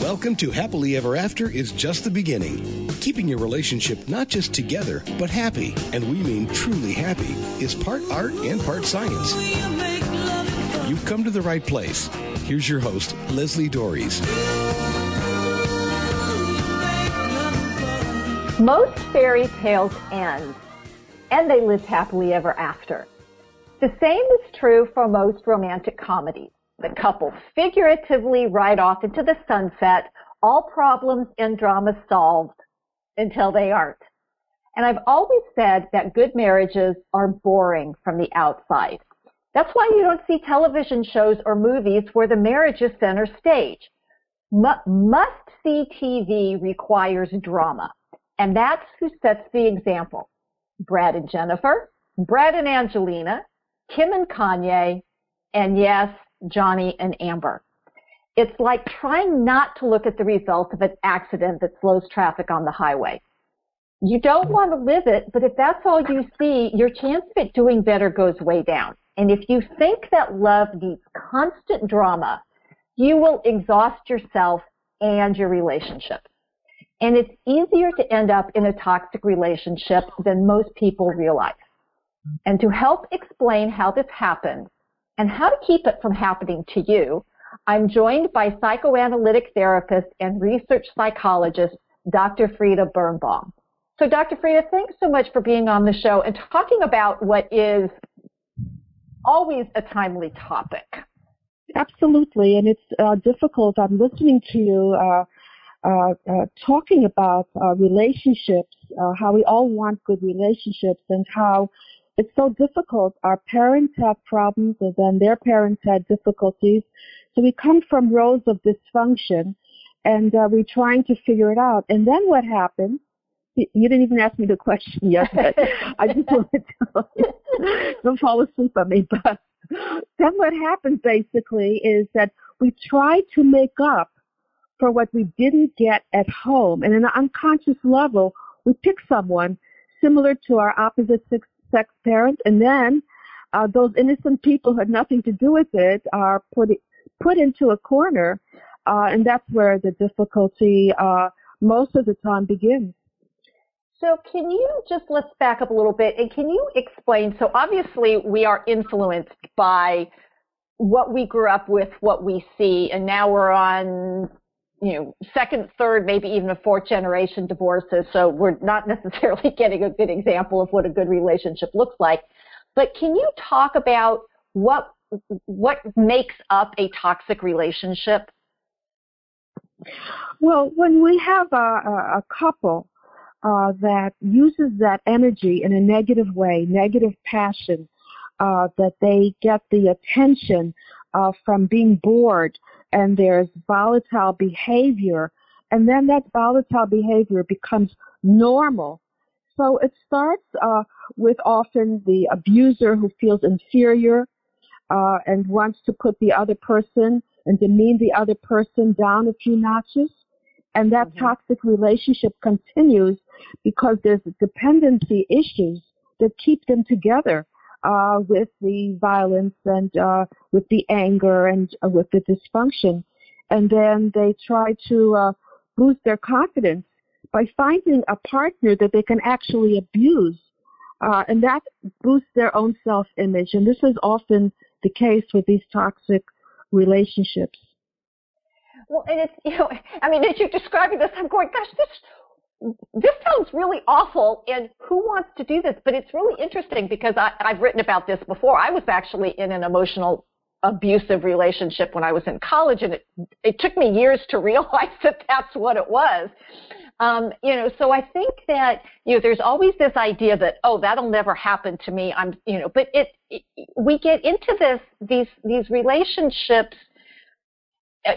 Welcome to Happily Ever After is just the beginning. Keeping your relationship not just together, but happy, and we mean truly happy, is part art and part science. You've come to the right place. Here's your host, Leslie Doares. Most fairy tales end, and they live happily ever after. The same is true for most romantic comedies. The couple figuratively ride off into the sunset, all problems and drama solved until they aren't. And I've always said that good marriages are boring from the outside. That's why you don't see television shows or movies where the marriage is center stage. must see TV requires drama. And that's who sets the example. Brad and Jennifer, Brad and Angelina, Kim and Kanye, and yes, Johnny and Amber. It's like trying not to look at the results of an accident that slows traffic on the highway. You don't want to live it, but if that's all you see, your chance of it doing better goes way down. And if you think that love needs constant drama, you will exhaust yourself and your relationship. And it's easier to end up in a toxic relationship than most people realize. And to help explain how this happens, and how to keep it from happening to you, I'm joined by psychoanalytic therapist and research psychologist, Dr. Frieda Birnbaum. So, Dr. Frieda, thanks so much for being on the show and talking about what is always a timely topic. Absolutely, and it's uh, difficult. I'm listening to you uh, uh, uh talking about uh, relationships, uh, how we all want good relationships, and how it's so difficult. Our parents have problems and then their parents had difficulties. So we come from rows of dysfunction and uh, we're trying to figure it out. And then what happens? You didn't even ask me the question yet. I just wanted to don't fall asleep on me. But then what happens basically is that we try to make up for what we didn't get at home. And in an unconscious level, we pick someone similar to our opposite sex parent, and then uh, those innocent people who had nothing to do with it are put put into a corner, uh, and that's where the difficulty uh, most of the time begins. So can you just let's back up a little bit and can you explain? So obviously we are influenced by what we grew up with, what we see, and now we're on you know, second, third, maybe even a fourth generation divorces. So we're not necessarily getting a good example of what a good relationship looks like. But can you talk about what what makes up a toxic relationship? Well, when we have a, a, couple uh, that uses that energy in a negative way, negative passion, uh, that they get the attention uh, from being bored, and there's volatile behavior, and then that volatile behavior becomes normal. So it starts uh, with often the abuser who feels inferior uh, and wants to put the other person and demean the other person down a few notches. And that mm-hmm. toxic relationship continues because there's dependency issues that keep them together uh, with the violence and uh, with the anger and uh, with the dysfunction. And then they try to uh, boost their confidence by finding a partner that they can actually abuse. Uh, and that boosts their own self-image. And this is often the case with these toxic relationships. Well, and it's, you know, I mean, as you're describing this, I'm going, gosh, this this sounds really awful and who wants to do this? But it's really interesting because I, i've written about this before. I was actually in an emotional abusive relationship when i was in college and it, it took me years to realize that that's what it was. Um, you know so i think that you know there's always this idea that oh that'll never happen to me. I'm you know but it, it we get into this these these relationships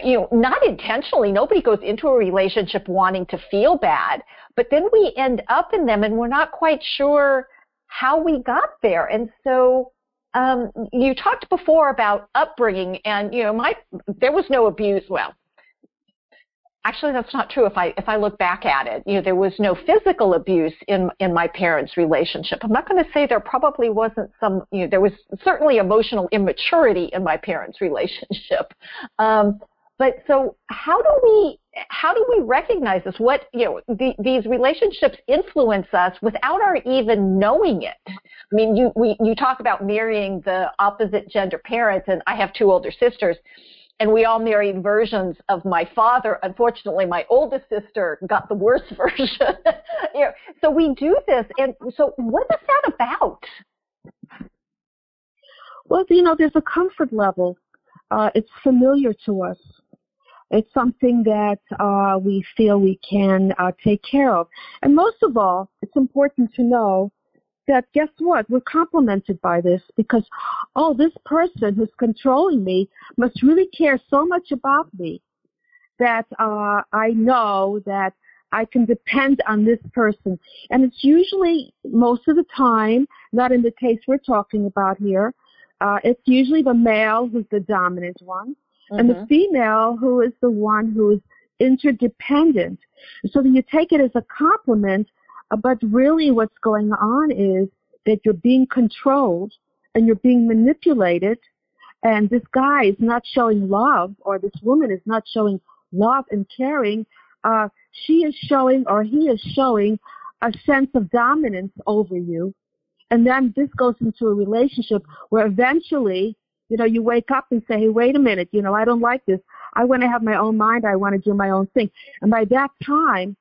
you know, not intentionally. Nobody goes into a relationship wanting to feel bad, but then we end up in them and we're not quite sure how we got there. And so, um, you talked before about upbringing and, you know, my, there was no abuse. Well, actually that's not true if I, if I look back at it. You know, there was no physical abuse in, in my parents' relationship. I'm not going to say there probably wasn't some, you know, there was certainly emotional immaturity in my parents' relationship. Um, but so how do we how do we recognize this? What you know, the, these relationships influence us without our even knowing it. I mean, you we you talk about marrying the opposite gender parents, and I have two older sisters, and we all married versions of my father. Unfortunately, my oldest sister got the worst version. you know, so we do this, and so what is that about? Well, you know, there's a comfort level. Uh, it's familiar to us. It's something that uh, we feel we can uh, take care of. And most of all, it's important to know that guess what? We're complimented by this because, oh, this person who's controlling me must really care so much about me that uh, I know that I can depend on this person. And it's usually, most of the time, not in the case we're talking about here, uh, it's usually the male who's the dominant one mm-hmm. and the mm-hmm. female who is the one who is interdependent. So you take it as a compliment, uh, but really what's going on is that you're being controlled and you're being manipulated and this guy is not showing love or this woman is not showing love and caring, uh, she is showing or he is showing a sense of dominance over you. And then this goes into a relationship where eventually you know, you wake up and say, hey, wait a minute, you know, I don't like this. I want to have my own mind. I want to do my own thing. And by that time,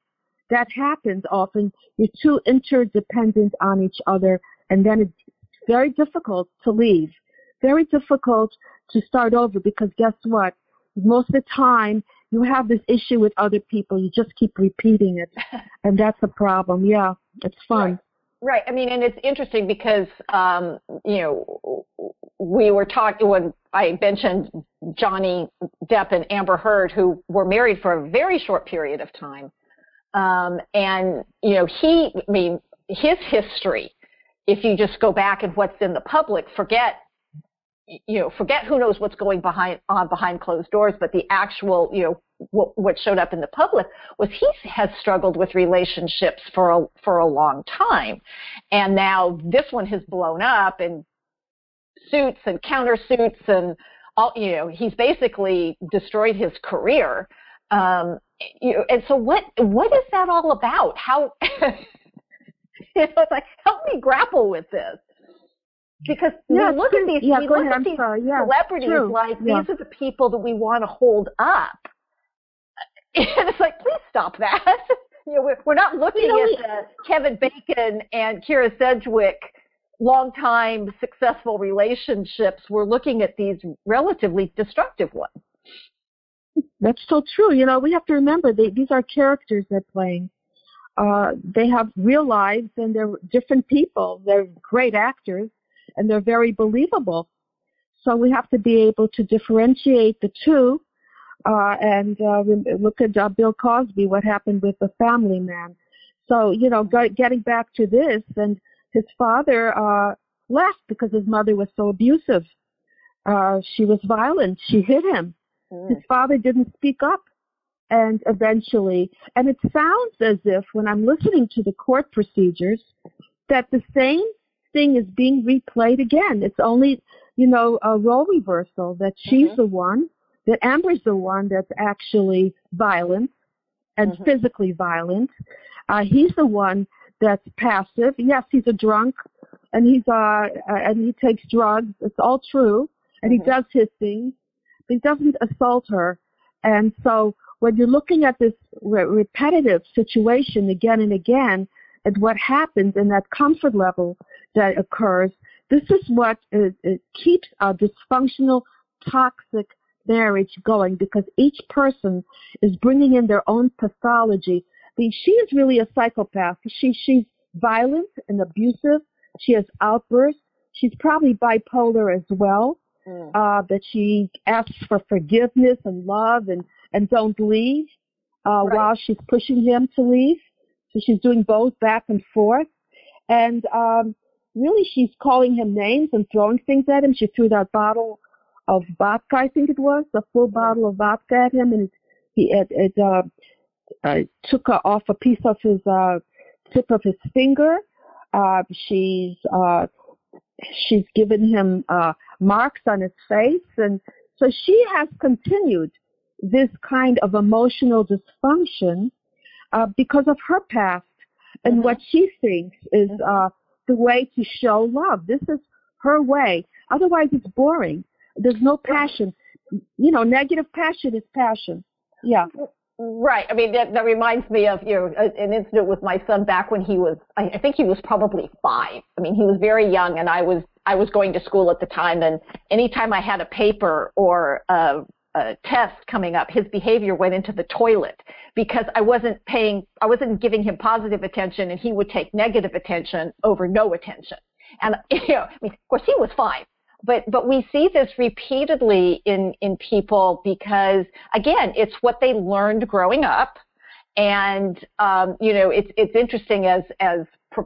that happens often. You're too interdependent on each other, and then it's very difficult to leave. Very difficult to start over because guess what? Most of the time, you have this issue with other people. You just keep repeating it, and that's a problem. Yeah, it's fun. Right. Right. I mean, and it's interesting because, um, you know, we were talking when I mentioned Johnny Depp and Amber Heard, who were married for a very short period of time. Um, and, you know, he, I mean, his history, if you just go back and what's in the public, forget you know, forget who knows what's going behind on behind closed doors, but the actual, you know, what, what showed up in the public was he has struggled with relationships for a for a long time, and now this one has blown up and suits and countersuits and all. You know, he's basically destroyed his career. Um, you know, and so what what is that all about? How you know, it's like help me grapple with this because yeah, we look at these, yeah, we look ahead, at these yeah, celebrities true. like yeah. these are the people that we want to hold up. And it's like, please stop that. you know, we're, we're not looking you know, at the Kevin Bacon and Kyra Sedgwick long-time successful relationships. We're looking at these relatively destructive ones. That's so true. You know, we have to remember they, these are characters they're playing. Uh, they have real lives and they're different people. They're great actors and they're very believable. So we have to be able to differentiate the two uh, and uh, look at uh, Bill Cosby, what happened with the family man. So, you know, getting back to this, and his father uh, left because his mother was so abusive. Uh, she was violent. She hit him. Mm. His father didn't speak up. And eventually, and it sounds as if when I'm listening to the court procedures, that the same thing is being replayed again. It's only, you know, a role reversal that she's mm-hmm. the one, that Amber's the one that's actually violent and mm-hmm. physically violent. Uh, he's the one that's passive. Yes, he's a drunk and he's uh, uh and he takes drugs. It's all true, and mm-hmm. he does his things, but he doesn't assault her. And so when you're looking at this re- repetitive situation again and again, and what happens in that comfort level that occurs. This is what it, it keeps a dysfunctional, toxic marriage going because each person is bringing in their own pathology. I mean, she is really a psychopath. She she's violent and abusive. She has outbursts. She's probably bipolar as well. Mm. Uh, that she asks for forgiveness and love and and don't leave uh, right. while she's pushing him to leave. So she's doing both back and forth. And um, really, she's calling him names and throwing things at him. She threw that bottle of vodka, I think it was, a full bottle of vodka at him, and he it, it uh, uh, took off a piece of his uh, tip of his finger. Uh, she's uh, she's given him uh, marks on his face, and so she has continued this kind of emotional dysfunction uh, because of her past and mm-hmm. what she thinks is mm-hmm. uh, the way to show love. This is her way. Otherwise, it's boring. There's no passion. You know, negative passion is passion. Yeah. Right. I mean, that, that reminds me of you know an incident with my son back when he was. I, I think he was probably five. I mean, he was very young, and I was I was going to school at the time. And anytime I had a paper or a, a test coming up, his behavior went into the toilet because I wasn't paying. I wasn't giving him positive attention, and he would take negative attention over no attention. And you know, I mean, of course, he was fine, but but we see this repeatedly in in people because again it's what they learned growing up and um, you know it's it's interesting as as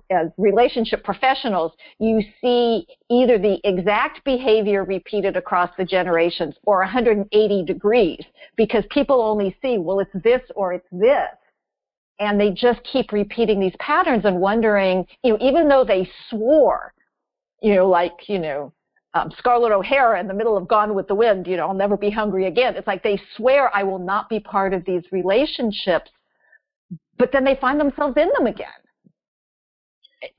as relationship professionals you see either the exact behavior repeated across the generations or 180 degrees because people only see well it's this or it's this and they just keep repeating these patterns and wondering you know even though they swore you know like you know um, Scarlett O'Hara in the middle of Gone with the Wind, you know, I'll never be hungry again. It's like they swear I will not be part of these relationships, but then they find themselves in them again.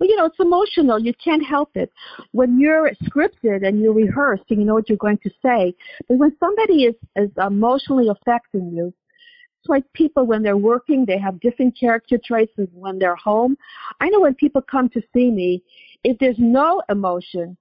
You know, it's emotional. You can't help it. When you're scripted and you rehearsed and you know what you're going to say, but when somebody is, is emotionally affecting you, it's like people when they're working, they have different character traits than when they're home. I know when people come to see me, if there's no emotion,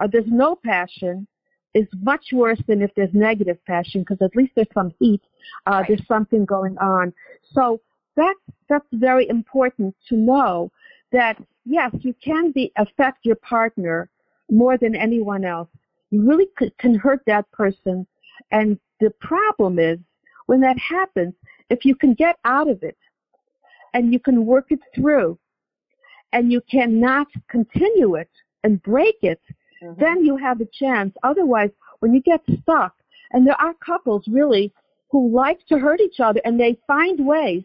or there's no passion is much worse than if there's negative passion because at least there's some heat. Uh, right. There's something going on. So that's that's very important to know that yes, you can be affect your partner more than anyone else. You really can hurt that person, and the problem is when that happens, if you can get out of it and you can work it through, and you cannot continue it and break it, mm-hmm. then you have a chance. Otherwise, when you get stuck, and there are couples really who like to hurt each other and they find ways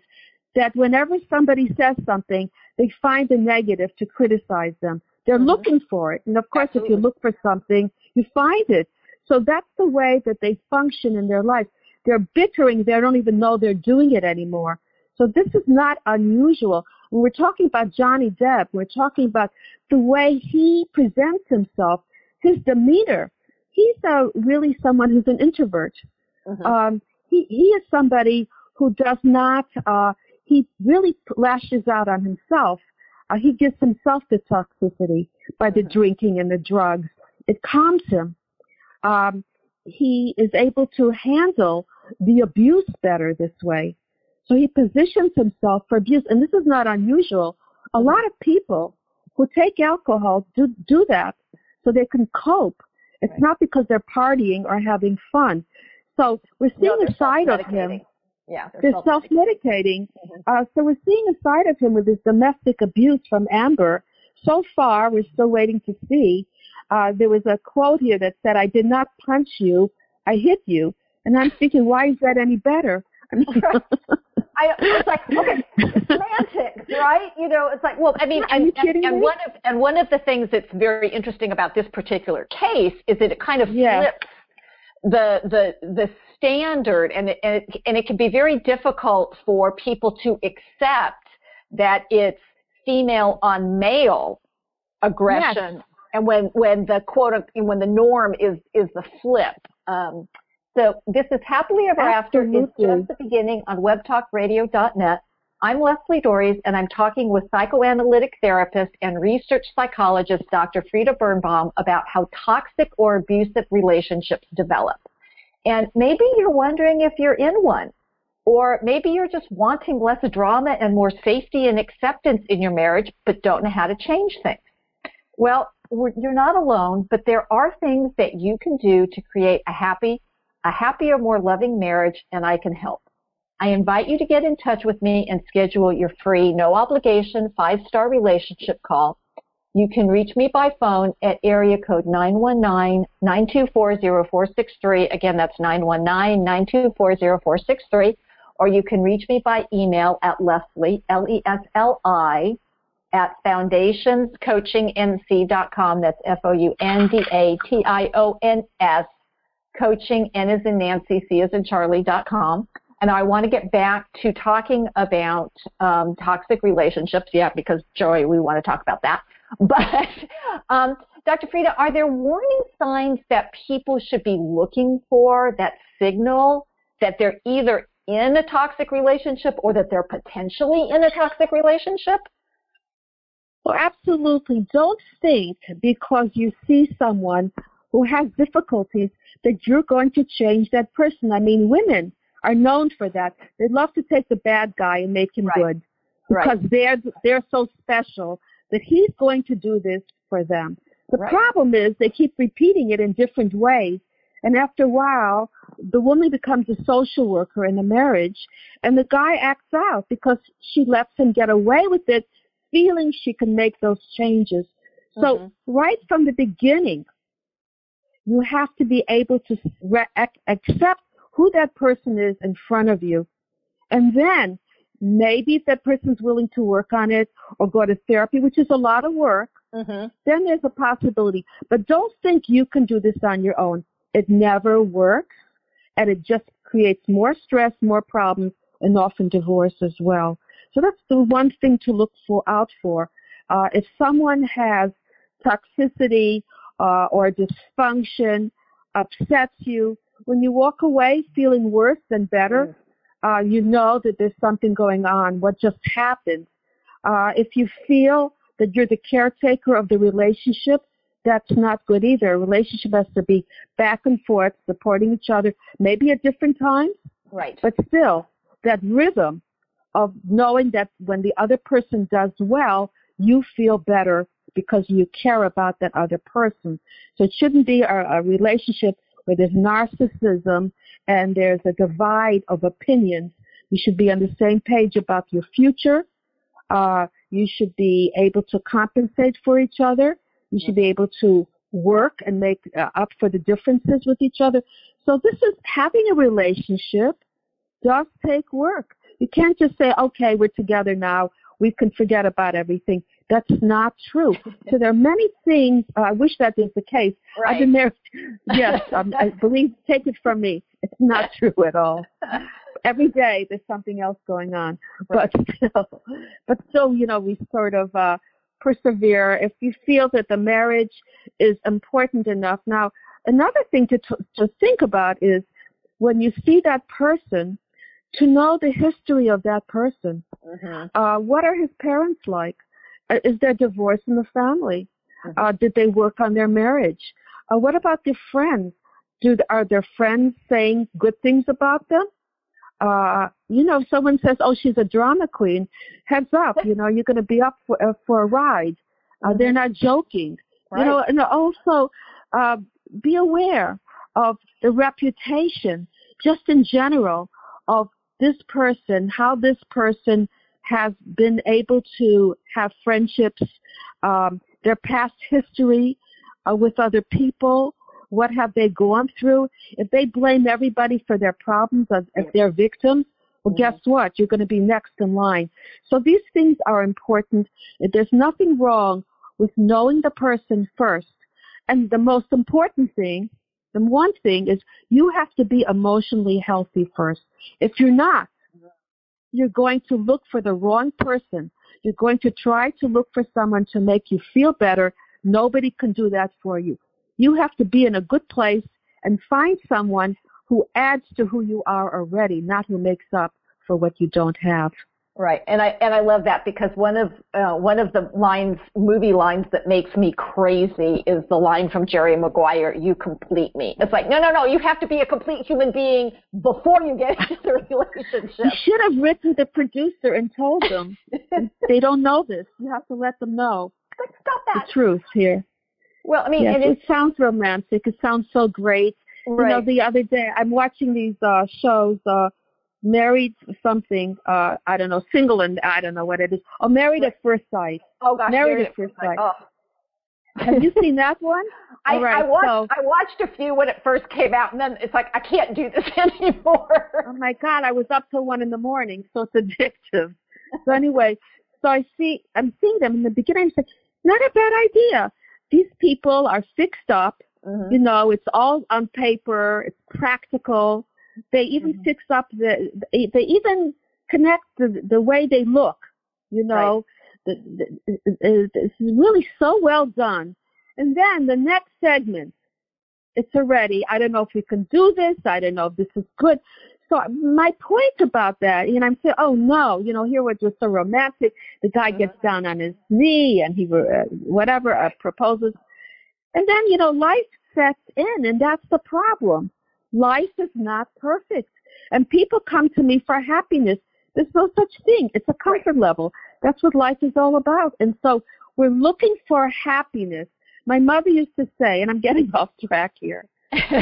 that whenever somebody says something, they find a negative to criticize them. They're mm-hmm. looking for it. And of course, Absolutely. if you look for something, you find it. So that's the way that they function in their life. They're bickering. They don't even know they're doing it anymore. So this is not unusual. When we're talking about Johnny Depp, we're talking about the way he presents himself, his demeanor. He's uh, really someone who's an introvert. Mm-hmm. Um, he, he is somebody who does not, uh, he really lashes out on himself. Uh, he gives himself the toxicity by the mm-hmm. drinking and the drugs. It calms him. Um, he is able to handle the abuse better this way. So he positions himself for abuse, and this is not unusual. A lot of people who take alcohol do, do that so they can cope. It's right. not because they're partying or having fun. So we're seeing no, a side of him. Yeah, they're, they're self-medicating. Mm-hmm. Uh, so we're seeing a side of him with this domestic abuse from Amber. So far, we're still waiting to see. Uh, there was a quote here that said, "I did not punch you, I hit you," and I'm thinking, why is that any better? I mean, I it's like okay, semantics, right? You know, it's like well, I mean, and, and, and, one of and one of the things that's very interesting about this particular case is that it kind of flips the the the standard, and it, and it, and it can be very difficult for people to accept that it's female on male aggression, yes. and when when the quote when the norm is is the flip. Um, so this is Happily Ever Absolutely. After. It's just the beginning on webtalkradio.net. I'm Leslie Doares, and I'm talking with psychoanalytic therapist and research psychologist Dr. Frieda Birnbaum about how toxic or abusive relationships develop. And maybe you're wondering if you're in one, or maybe you're just wanting less drama and more safety and acceptance in your marriage, but don't know how to change things. Well, you're not alone, but there are things that you can do to create a happy, a happier, more loving marriage, and I can help. I invite you to get in touch with me and schedule your free, no obligation, five star relationship call. You can reach me by phone at area code 919-924-0463. Again, that's 919-924-0463. Or you can reach me by email at Leslie, L-E-S-L-I, at foundationscoachingnc.com. That's F-O-U-N-D-A-T-I-O-N-S coaching, N is in Nancy, C is in Charlie.com. And I want to get back to talking about um, toxic relationships. Yeah, because Joy, we want to talk about that. But um, Dr. Frieda, are there warning signs that people should be looking for that signal that they're either in a toxic relationship or that they're potentially in a toxic relationship? Well, absolutely. Don't think because you see someone who has difficulties that you're going to change that person. I mean, women are known for that. They love to take the bad guy and make him right. good because right. they're they're so special that he's going to do this for them. The right. problem is they keep repeating it in different ways. And after a while, the woman becomes a social worker in a marriage, and the guy acts out because she lets him get away with it, feeling she can make those changes. So mm-hmm. right from the beginning, you have to be able to re- accept who that person is in front of you. And then maybe if that person's willing to work on it or go to therapy, which is a lot of work, mm-hmm. then there's a possibility. But don't think you can do this on your own. It never works and it just creates more stress, more problems, and often divorce as well. So that's the one thing to look for out for. Uh, if someone has toxicity uh, or dysfunction, upsets you, when you walk away feeling worse than better, uh, you know that there's something going on. What just happened? Uh, if you feel that you're the caretaker of the relationship, that's not good either. A relationship has to be back and forth, supporting each other, maybe at different times. Right. But still, that rhythm of knowing that when the other person does well, you feel better because you care about that other person. So it shouldn't be a, a relationship where there's narcissism and there's a divide of opinions. You should be on the same page about your future. Uh, you should be able to compensate for each other. You should be able to work and make uh, up for the differences with each other. So this is having a relationship does take work. You can't just say, okay, we're together now. We can forget about everything. That's not true. so there are many things. Uh, I wish that was the case. Right. I've been there. Yes, um, I believe. Take it from me. It's not true at all. Every day there's something else going on, right. but still, but still, you know, we sort of uh, persevere if you feel that the marriage is important enough. Now, another thing to t- to think about is when you see that person, to know the history of that person. Mm-hmm. Uh, what are his parents like? Uh, is there divorce in the family? Mm-hmm. Uh, did they work on their marriage? Uh, what about their friends? Do are their friends saying good things about them? Uh, you know, if someone says, "Oh, she's a drama queen," heads up, you know, you're going to be up for uh, for a ride. Uh, mm-hmm. They're not joking. Right. You know, and also uh, be aware of the reputation, just in general, of this person, how this person has been able to have friendships, um, their past history uh, with other people, what have they gone through. If they blame everybody for their problems as, as their victims, well, guess what? You're going to be next in line. So these things are important. There's nothing wrong with knowing the person first. And the most important thing, the one thing is you have to be emotionally healthy first. If you're not, you're going to look for the wrong person. You're going to try to look for someone to make you feel better. Nobody can do that for you. You have to be in a good place and find someone who adds to who you are already, not who makes up for what you don't have. Right, and I and I love that because one of uh, one of the lines, movie lines that makes me crazy is the line from Jerry Maguire, "You complete me." It's like, no, no, no, you have to be a complete human being before you get into the relationship. You should have written the producer and told them. they don't know this. You have to let them know. But stop that. The truth here. Well, I mean, yes, it sounds romantic. It sounds so great. Right. You know, the other day I'm watching these uh shows. uh married something, uh, I don't know, single and I don't know what it is, or married right. at first sight. Oh gosh, married, married at first sight. Oh. Have you seen that one? I, right, I watched so, I watched a few when it first came out, and then it's like I can't do this anymore. Oh my God, I was up till one in the morning, so it's addictive. so anyway, so I see I'm seeing them in the beginning. I'm not a bad idea. These people are fixed up. Mm-hmm. You know, it's all on paper. It's practical. They even mm-hmm. fix up the. They even connect the the way they look. You know, right. the, the, it's really so well done. And then the next segment, it's already. I don't know if we can do this. I don't know if this is good. So my point about that, you know, I'm saying, oh no, you know, here we're just so romantic. The guy gets mm-hmm. down on his knee and he, uh, whatever, uh, proposes. And then, you know, life sets in and that's the problem. Life is not perfect. And people come to me for happiness. There's no such thing. It's a comfort level. That's what life is all about. And so we're looking for happiness. My mother used to say, and I'm getting off track here.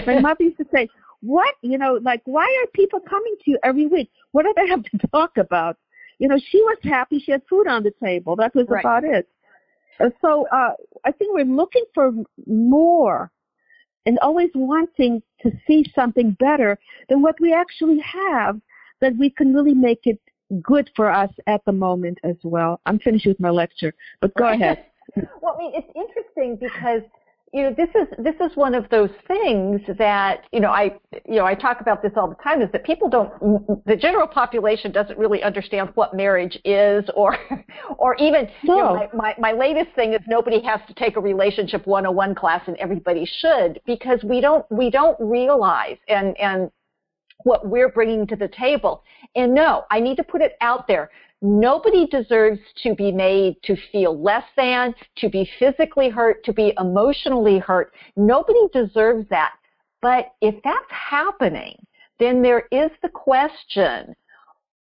My mother used to say, what, you know, like, why are people coming to you every week? What do they have to talk about? You know, she was happy. She had food on the table. That was right. about it. So uh, I think we're looking for more and always wanting to see something better than what we actually have that we can really make it good for us at the moment as well. I'm finished with my lecture, but go ahead. well, I mean, it's interesting because you know this is this is one of those things that you know I you know I talk about this all the time is that people don't the general population doesn't really understand what marriage is or or even no. you know, my, my my latest thing is nobody has to take a relationship 101 class and everybody should because we don't we don't realize and and what we're bringing to the table and no I need to put it out there Nobody deserves to be made to feel less than, to be physically hurt, to be emotionally hurt. Nobody deserves that. But if that's happening, then there is the question,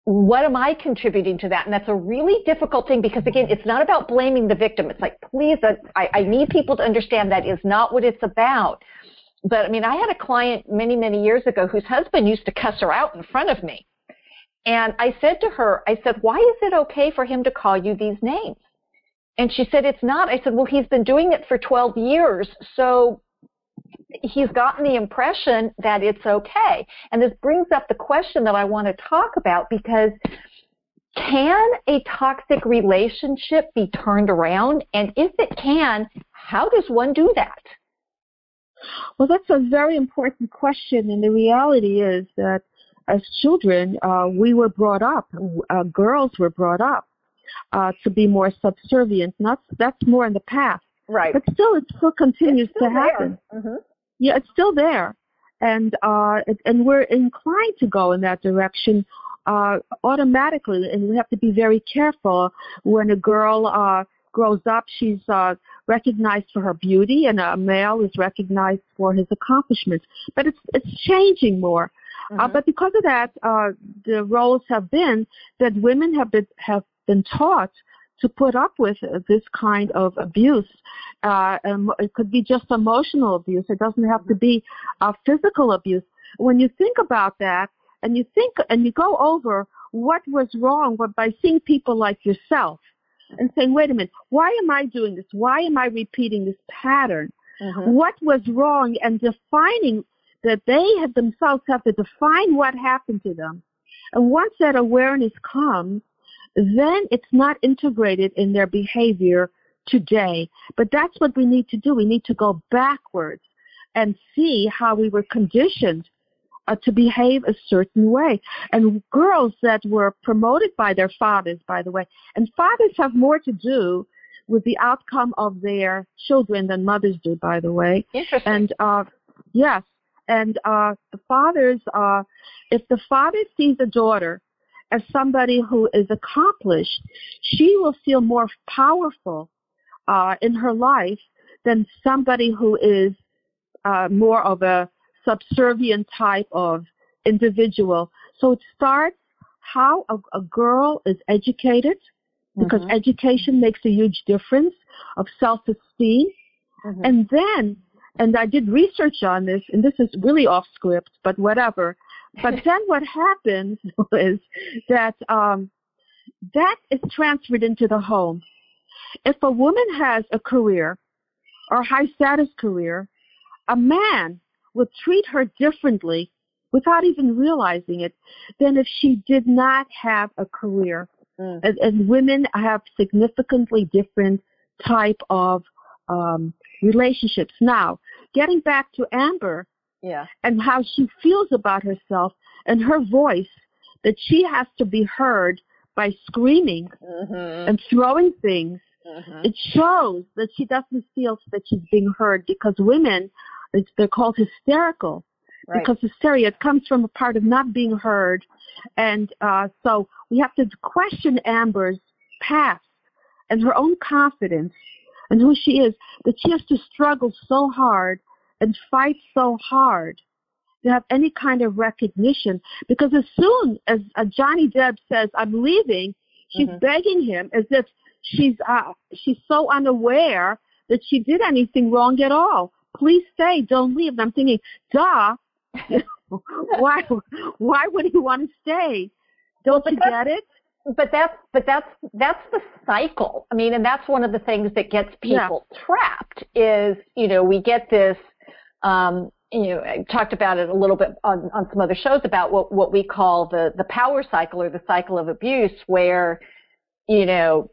what am I contributing to that? And that's a really difficult thing because again, it's not about blaming the victim. It's like, please, I, I need people to understand that is not what it's about. But I mean, I had a client many, many years ago whose husband used to cuss her out in front of me. And I said to her, I said, why is it okay for him to call you these names? And she said, it's not. I said, well, he's been doing it for 12 years. So he's gotten the impression that it's okay. And this brings up the question that I want to talk about because can a toxic relationship be turned around? And if it can, how does one do that? Well, that's a very important question. And the reality is that as children, uh, we were brought up, uh, girls were brought up uh, to be more subservient. Not that's more in the past, right? But still, it still continues still to happen. Mm-hmm. Yeah, it's still there, and uh, it, and we're inclined to go in that direction uh, automatically, and we have to be very careful when a girl uh, grows up. She's uh, recognized for her beauty, and a male is recognized for his accomplishments. But it's it's changing more. Uh, mm-hmm. Uh, but because of that, uh, the roles have been that women have been have been taught to put up with this kind of abuse. Uh, it could be just emotional abuse. It doesn't have to be uh, physical abuse. When you think about that, and you think and you go over what was wrong by seeing people like yourself and saying, wait a minute, why am I doing this? Why am I repeating this pattern? Mm-hmm. What was wrong? And defining that they have themselves have to define what happened to them. And once that awareness comes, then it's not integrated in their behavior today. But that's what we need to do. We need to go backwards and see how we were conditioned uh, to behave a certain way. And girls that were promoted by their fathers, by the way, and fathers have more to do with the outcome of their children than mothers do, by the way. Interesting. And uh, yes, and uh, the fathers, uh, if the father sees a daughter as somebody who is accomplished, she will feel more powerful uh, in her life than somebody who is uh, more of a subservient type of individual. So it starts how a, a girl is educated, because mm-hmm. education makes a huge difference of self-esteem. Mm-hmm. And then and I did research on this, and this is really off script, but whatever. But then what happens is that um, that is transferred into the home. If a woman has a career or high status career, a man will treat her differently without even realizing it than if she did not have a career. Mm. And, and women have significantly different type of um, relationships. Now, getting back to Amber yeah. and how she feels about herself and her voice, that she has to be heard by screaming Mm-hmm. and throwing things. Mm-hmm. It shows that she doesn't feel that she's being heard because women, it's, they're called hysterical Right. because hysteria comes from a part of not being heard. And uh, so we have to question Amber's past and her own confidence and who she is, that she has to struggle so hard and fight so hard to have any kind of recognition. Because as soon as uh, Johnny Depp says, I'm leaving, she's Mhm. begging him as if she's, uh, she's so unaware that she did anything wrong at all. Please stay, don't leave. And I'm thinking, duh, why, why would he want to stay? Don't but you get it? but that's but that's that's the cycle. I mean, and that's one of the things that gets Yeah. people trapped is you know we get this. Um, you know, I talked about it a little bit on, on some other shows about what what we call the the power cycle or the cycle of abuse, where you know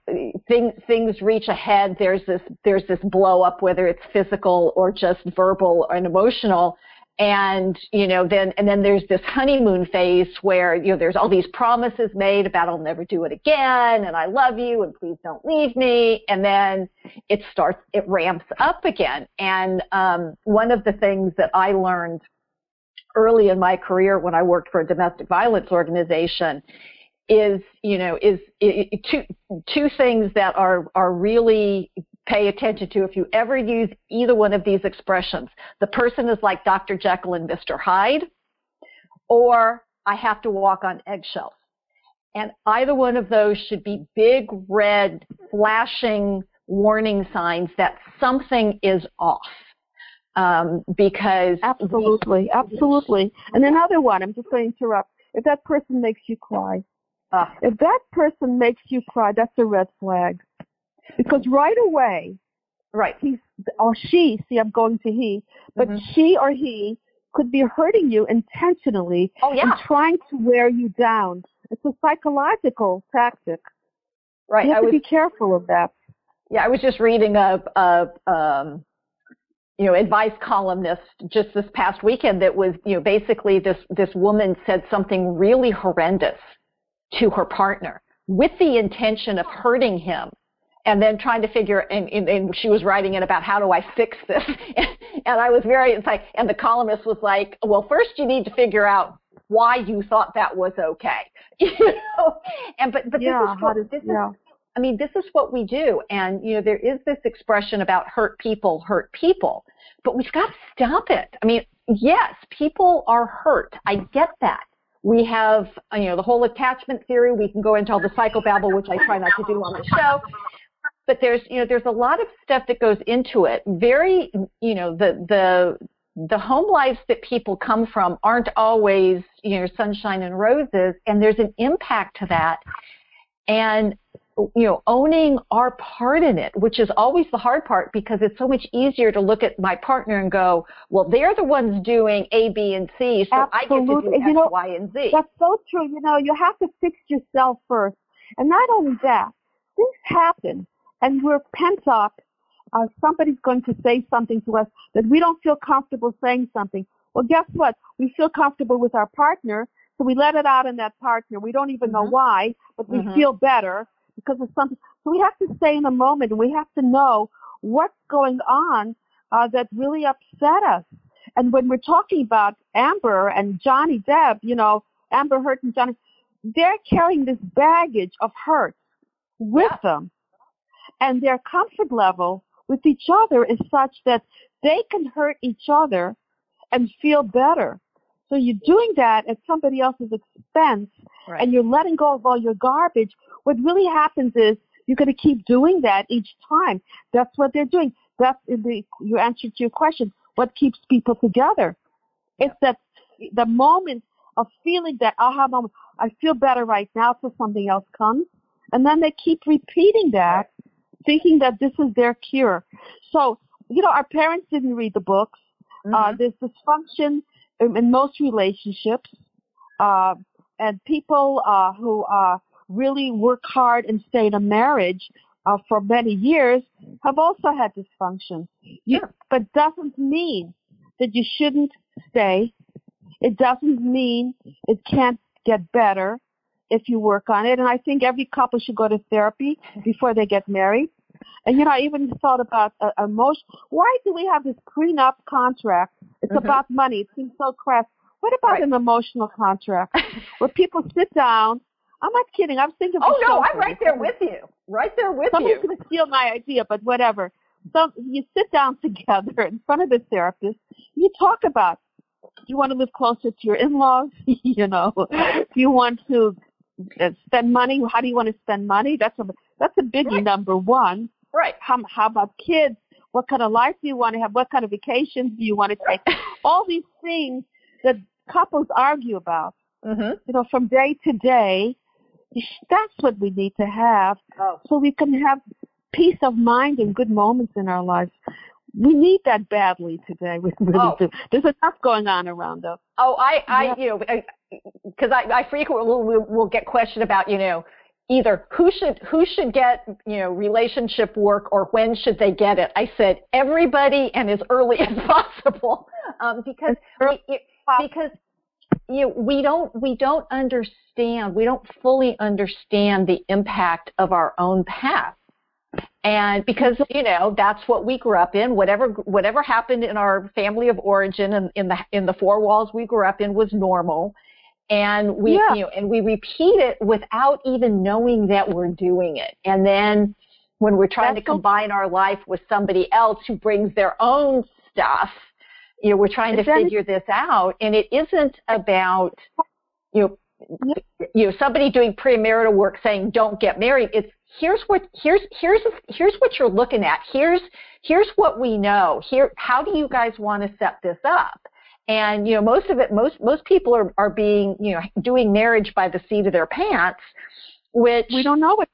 things things reach ahead. There's this there's this blow up, whether it's physical or just verbal and emotional, and you know then and then there's this honeymoon phase where you know there's all these promises made about I'll never do it again and I love you and please don't leave me and then it starts it ramps up again and um, one of the things that I learned early in my career when I worked for a domestic violence organization is you know is i i two two things that are are really pay attention to if you ever use either one of these expressions the person is like Dr. Jekyll and Mr. Hyde or I have to walk on eggshells and either one of those should be big red flashing warning signs that something is off um, because Absolutely, absolutely. And another one, I'm just going to interrupt. If that person makes you cry, uh, if that person makes you cry, that's a red flag. Because right away, right he or she, see, I'm going to he, but Mhm. she or he could be hurting you intentionally oh yeah and trying to wear you down. It's a psychological tactic. right You I have was to be careful of that. Yeah, I was just reading a, a um, you know advice columnist just this past weekend that was you know basically this this woman said something really horrendous to her partner with the intention of hurting him and then trying to figure and, and, and she was writing it about how do I fix this and I was very it's like and the columnist was like well first you need to figure out why you thought that was okay you know and but but yeah, this is how what, does, this is yeah. I mean, this is what we do. And, you know, there is this expression about hurt people, hurt people, but we've got to stop it. I mean, yes, people are hurt. I get that. We have, uh, you know, the whole attachment theory. We can go into all the psychobabble, which I try not to do on the show. But there's, you know, there's a lot of stuff that goes into it. Very, you know, the, the, the home lives that people come from aren't always, you know, sunshine and roses, and there's an impact to that. And you know, owning our part in it, which is always the hard part because it's so much easier to look at my partner and go, well, they're the ones doing A, B, and C, so I get to do And you know, Y, and Z. That's so true. You know, you have to fix yourself first. And not only that, things happen and we're pent up. Uh, somebody's going to say something to us that we don't feel comfortable saying something. Well, guess what? We feel comfortable with our partner, so we let it out in that partner. We don't even know Mhm. why, but we Mhm. feel better because of something. So we have to stay in the moment and we have to know what's going on uh, that really upset us. And when we're talking about Amber and Johnny Depp, you know, Amber Heard and Johnny, they're carrying this baggage of hurt with Yeah. them. And their comfort level with each other is such that they can hurt each other and feel better. So you're doing that at somebody else's expense Right. and you're letting go of all your garbage. What really happens is you're going to keep doing that each time. That's what they're doing. That's in the, your answer to your question. What keeps people together? It's that the moment of feeling that aha moment. I feel better right now so something else comes, and then they keep repeating that, thinking that this is their cure. So you know, our parents didn't read the books. Uh, Mhm. there's dysfunction in, in most relationships, uh, and people uh, who uh, really work hard and stay in a marriage uh, for many years have also had dysfunction. You, Sure. But doesn't mean that you shouldn't stay. It doesn't mean it can't get better if you work on it. And I think every couple should go to therapy before they get married. And you know, I even thought about uh, emotion. Why do we have this prenup contract? It's Mhm. about money. It seems so crass. What about Right. an emotional contract where people sit down? I'm not kidding. I'm thinking. Oh no, I'm right there with you. Right there with Somebody's you. going to steal my idea, but whatever. So you sit down together in front of the therapist. You talk about. Do you want to live closer to your in-laws? you know, do you want to uh, spend money? How do you want to spend money? That's a that's a biggie. Right. Number one. Right. How how about kids? What kind of life do you want to have? What kind of vacations do you want to take? All these things that couples argue about. Mhm. You know, from day to day. That's what we need to have Oh. so we can have peace of mind and good moments in our lives. We need that badly today. We really Oh. do. There's enough going on around us. Oh, I, I, Yeah. you know, because I, I frequently will, will, get questioned about, you know, either who should who should get, you know, relationship work or when should they get it. I said everybody and as early as possible, um, because it- because you know, we don't we don't understand we don't fully understand the impact of our own past. And because you know that's what we grew up in whatever whatever happened in our family of origin and in the in the four walls we grew up in was normal. And we Yeah. you know and we repeat it without even knowing that we're doing it. And then when we're trying That's to combine our life with somebody else who brings their own stuff you know we're trying to figure this out and it isn't about you know you know somebody doing premarital work saying don't get married it's here's what here's here's here's what you're looking at here's here's what we know here how do you guys want to set this up and you know most of it most most people are are being you know doing marriage by the seat of their pants which We don't know what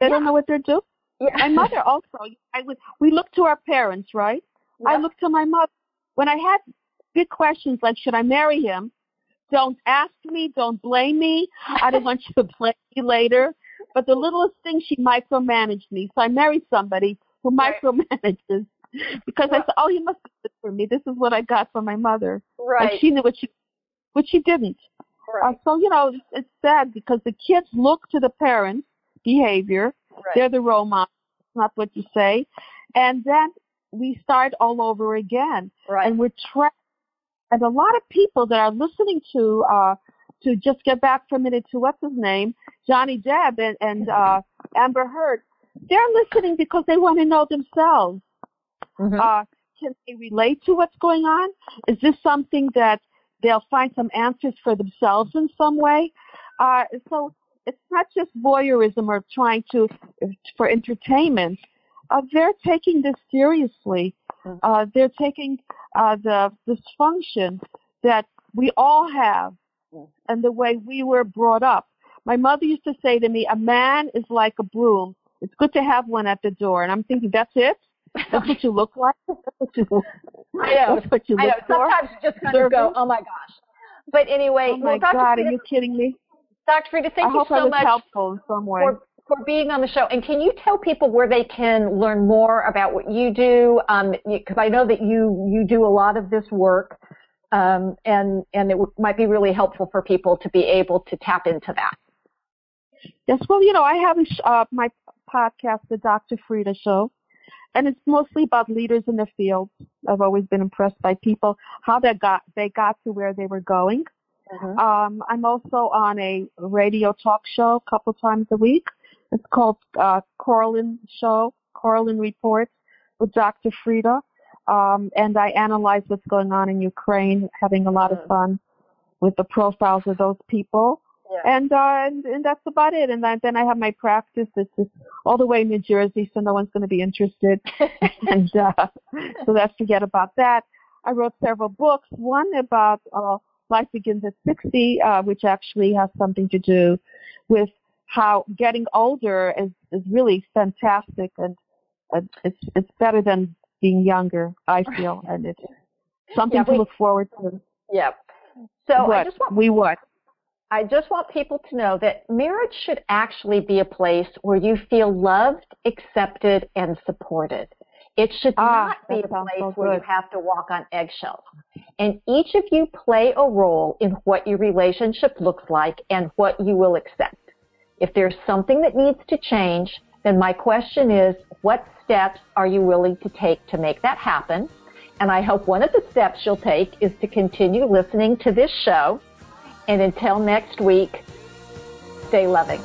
they don't Yeah. know what they're doing. yeah. My mother also. I was We look to our parents, right? I look to my mother when I had big questions like, should I marry him? Don't ask me. Don't blame me. I don't want you to blame me later. But the littlest thing, she micromanaged me. So I married somebody who Right. micromanages because I said, oh, you must be good for me. This is what I got from my mother. right And she knew what she, what she didn't. right Uh, so, you know, it's, it's sad because the kids look to the parents' behavior. right They're the role models, not what you say. And then we start all over again. right And we're trapped. And a lot of people that are listening to, uh, to just get back for a minute to what's his name, Johnny Depp and, and uh, Amber Heard, they're listening because they want to know themselves. Mhm. Uh, can they relate to what's going on? Is this something that they'll find some answers for themselves in some way? Uh, so it's not just voyeurism or trying to for entertainment. Uh, they're taking this seriously. Mhm. Uh, they're taking uh, the dysfunction that we all have Mhm. and the way we were brought up. My mother used to say to me, "A man is like a broom. It's good to have one at the door." And I'm thinking, "That's it." That's what you look like. That's what you, I know. That's what you I know. look for. Sometimes you just kind of go, oh my gosh. But anyway, Oh my well, Dr. God, are you kidding me? Dr. Frieda, thank I you so was much helpful in some way. for, for being on the show. And can you tell people where they can learn more about what you do? Because I know that you you do a lot of this work, um, and and it w- might be really helpful for people to be able to tap into that. Yes, well, you know, I have a sh- uh, my podcast, The Dr. Frieda Show, and it's mostly about leaders in the field. I've always been impressed by people, how they got they got to where they were going. Um, I'm also on a radio talk show a couple times a week. It's called uh, Corlin Show, Corlin Reports with Dr. Frieda. Um, and I analyze what's going on in Ukraine, having a lot of Mm. fun with the profiles of those people. Yeah. And, uh, and and that's about it. And then, then I have my practice. It's just all the way in New Jersey, so no one's going to be interested. and uh, so let's forget about that. I wrote several books. One about uh, Life Begins at 60, uh, which actually has something to do with how getting older is, is really fantastic and uh, it's it's better than being younger. I feel, and it's something Yeah, to look forward to. Yeah. So I just want we what? I just want people to know that marriage should actually be a place where you feel loved, accepted, and supported. It should ah, not be a place so where you have to walk on eggshells. And each of you play a role in what your relationship looks like and what you will accept. If there's something that needs to change, then my question is, what steps are you willing to take to make that happen? And I hope one of the steps you'll take is to continue listening to this show. And until next week, stay loving.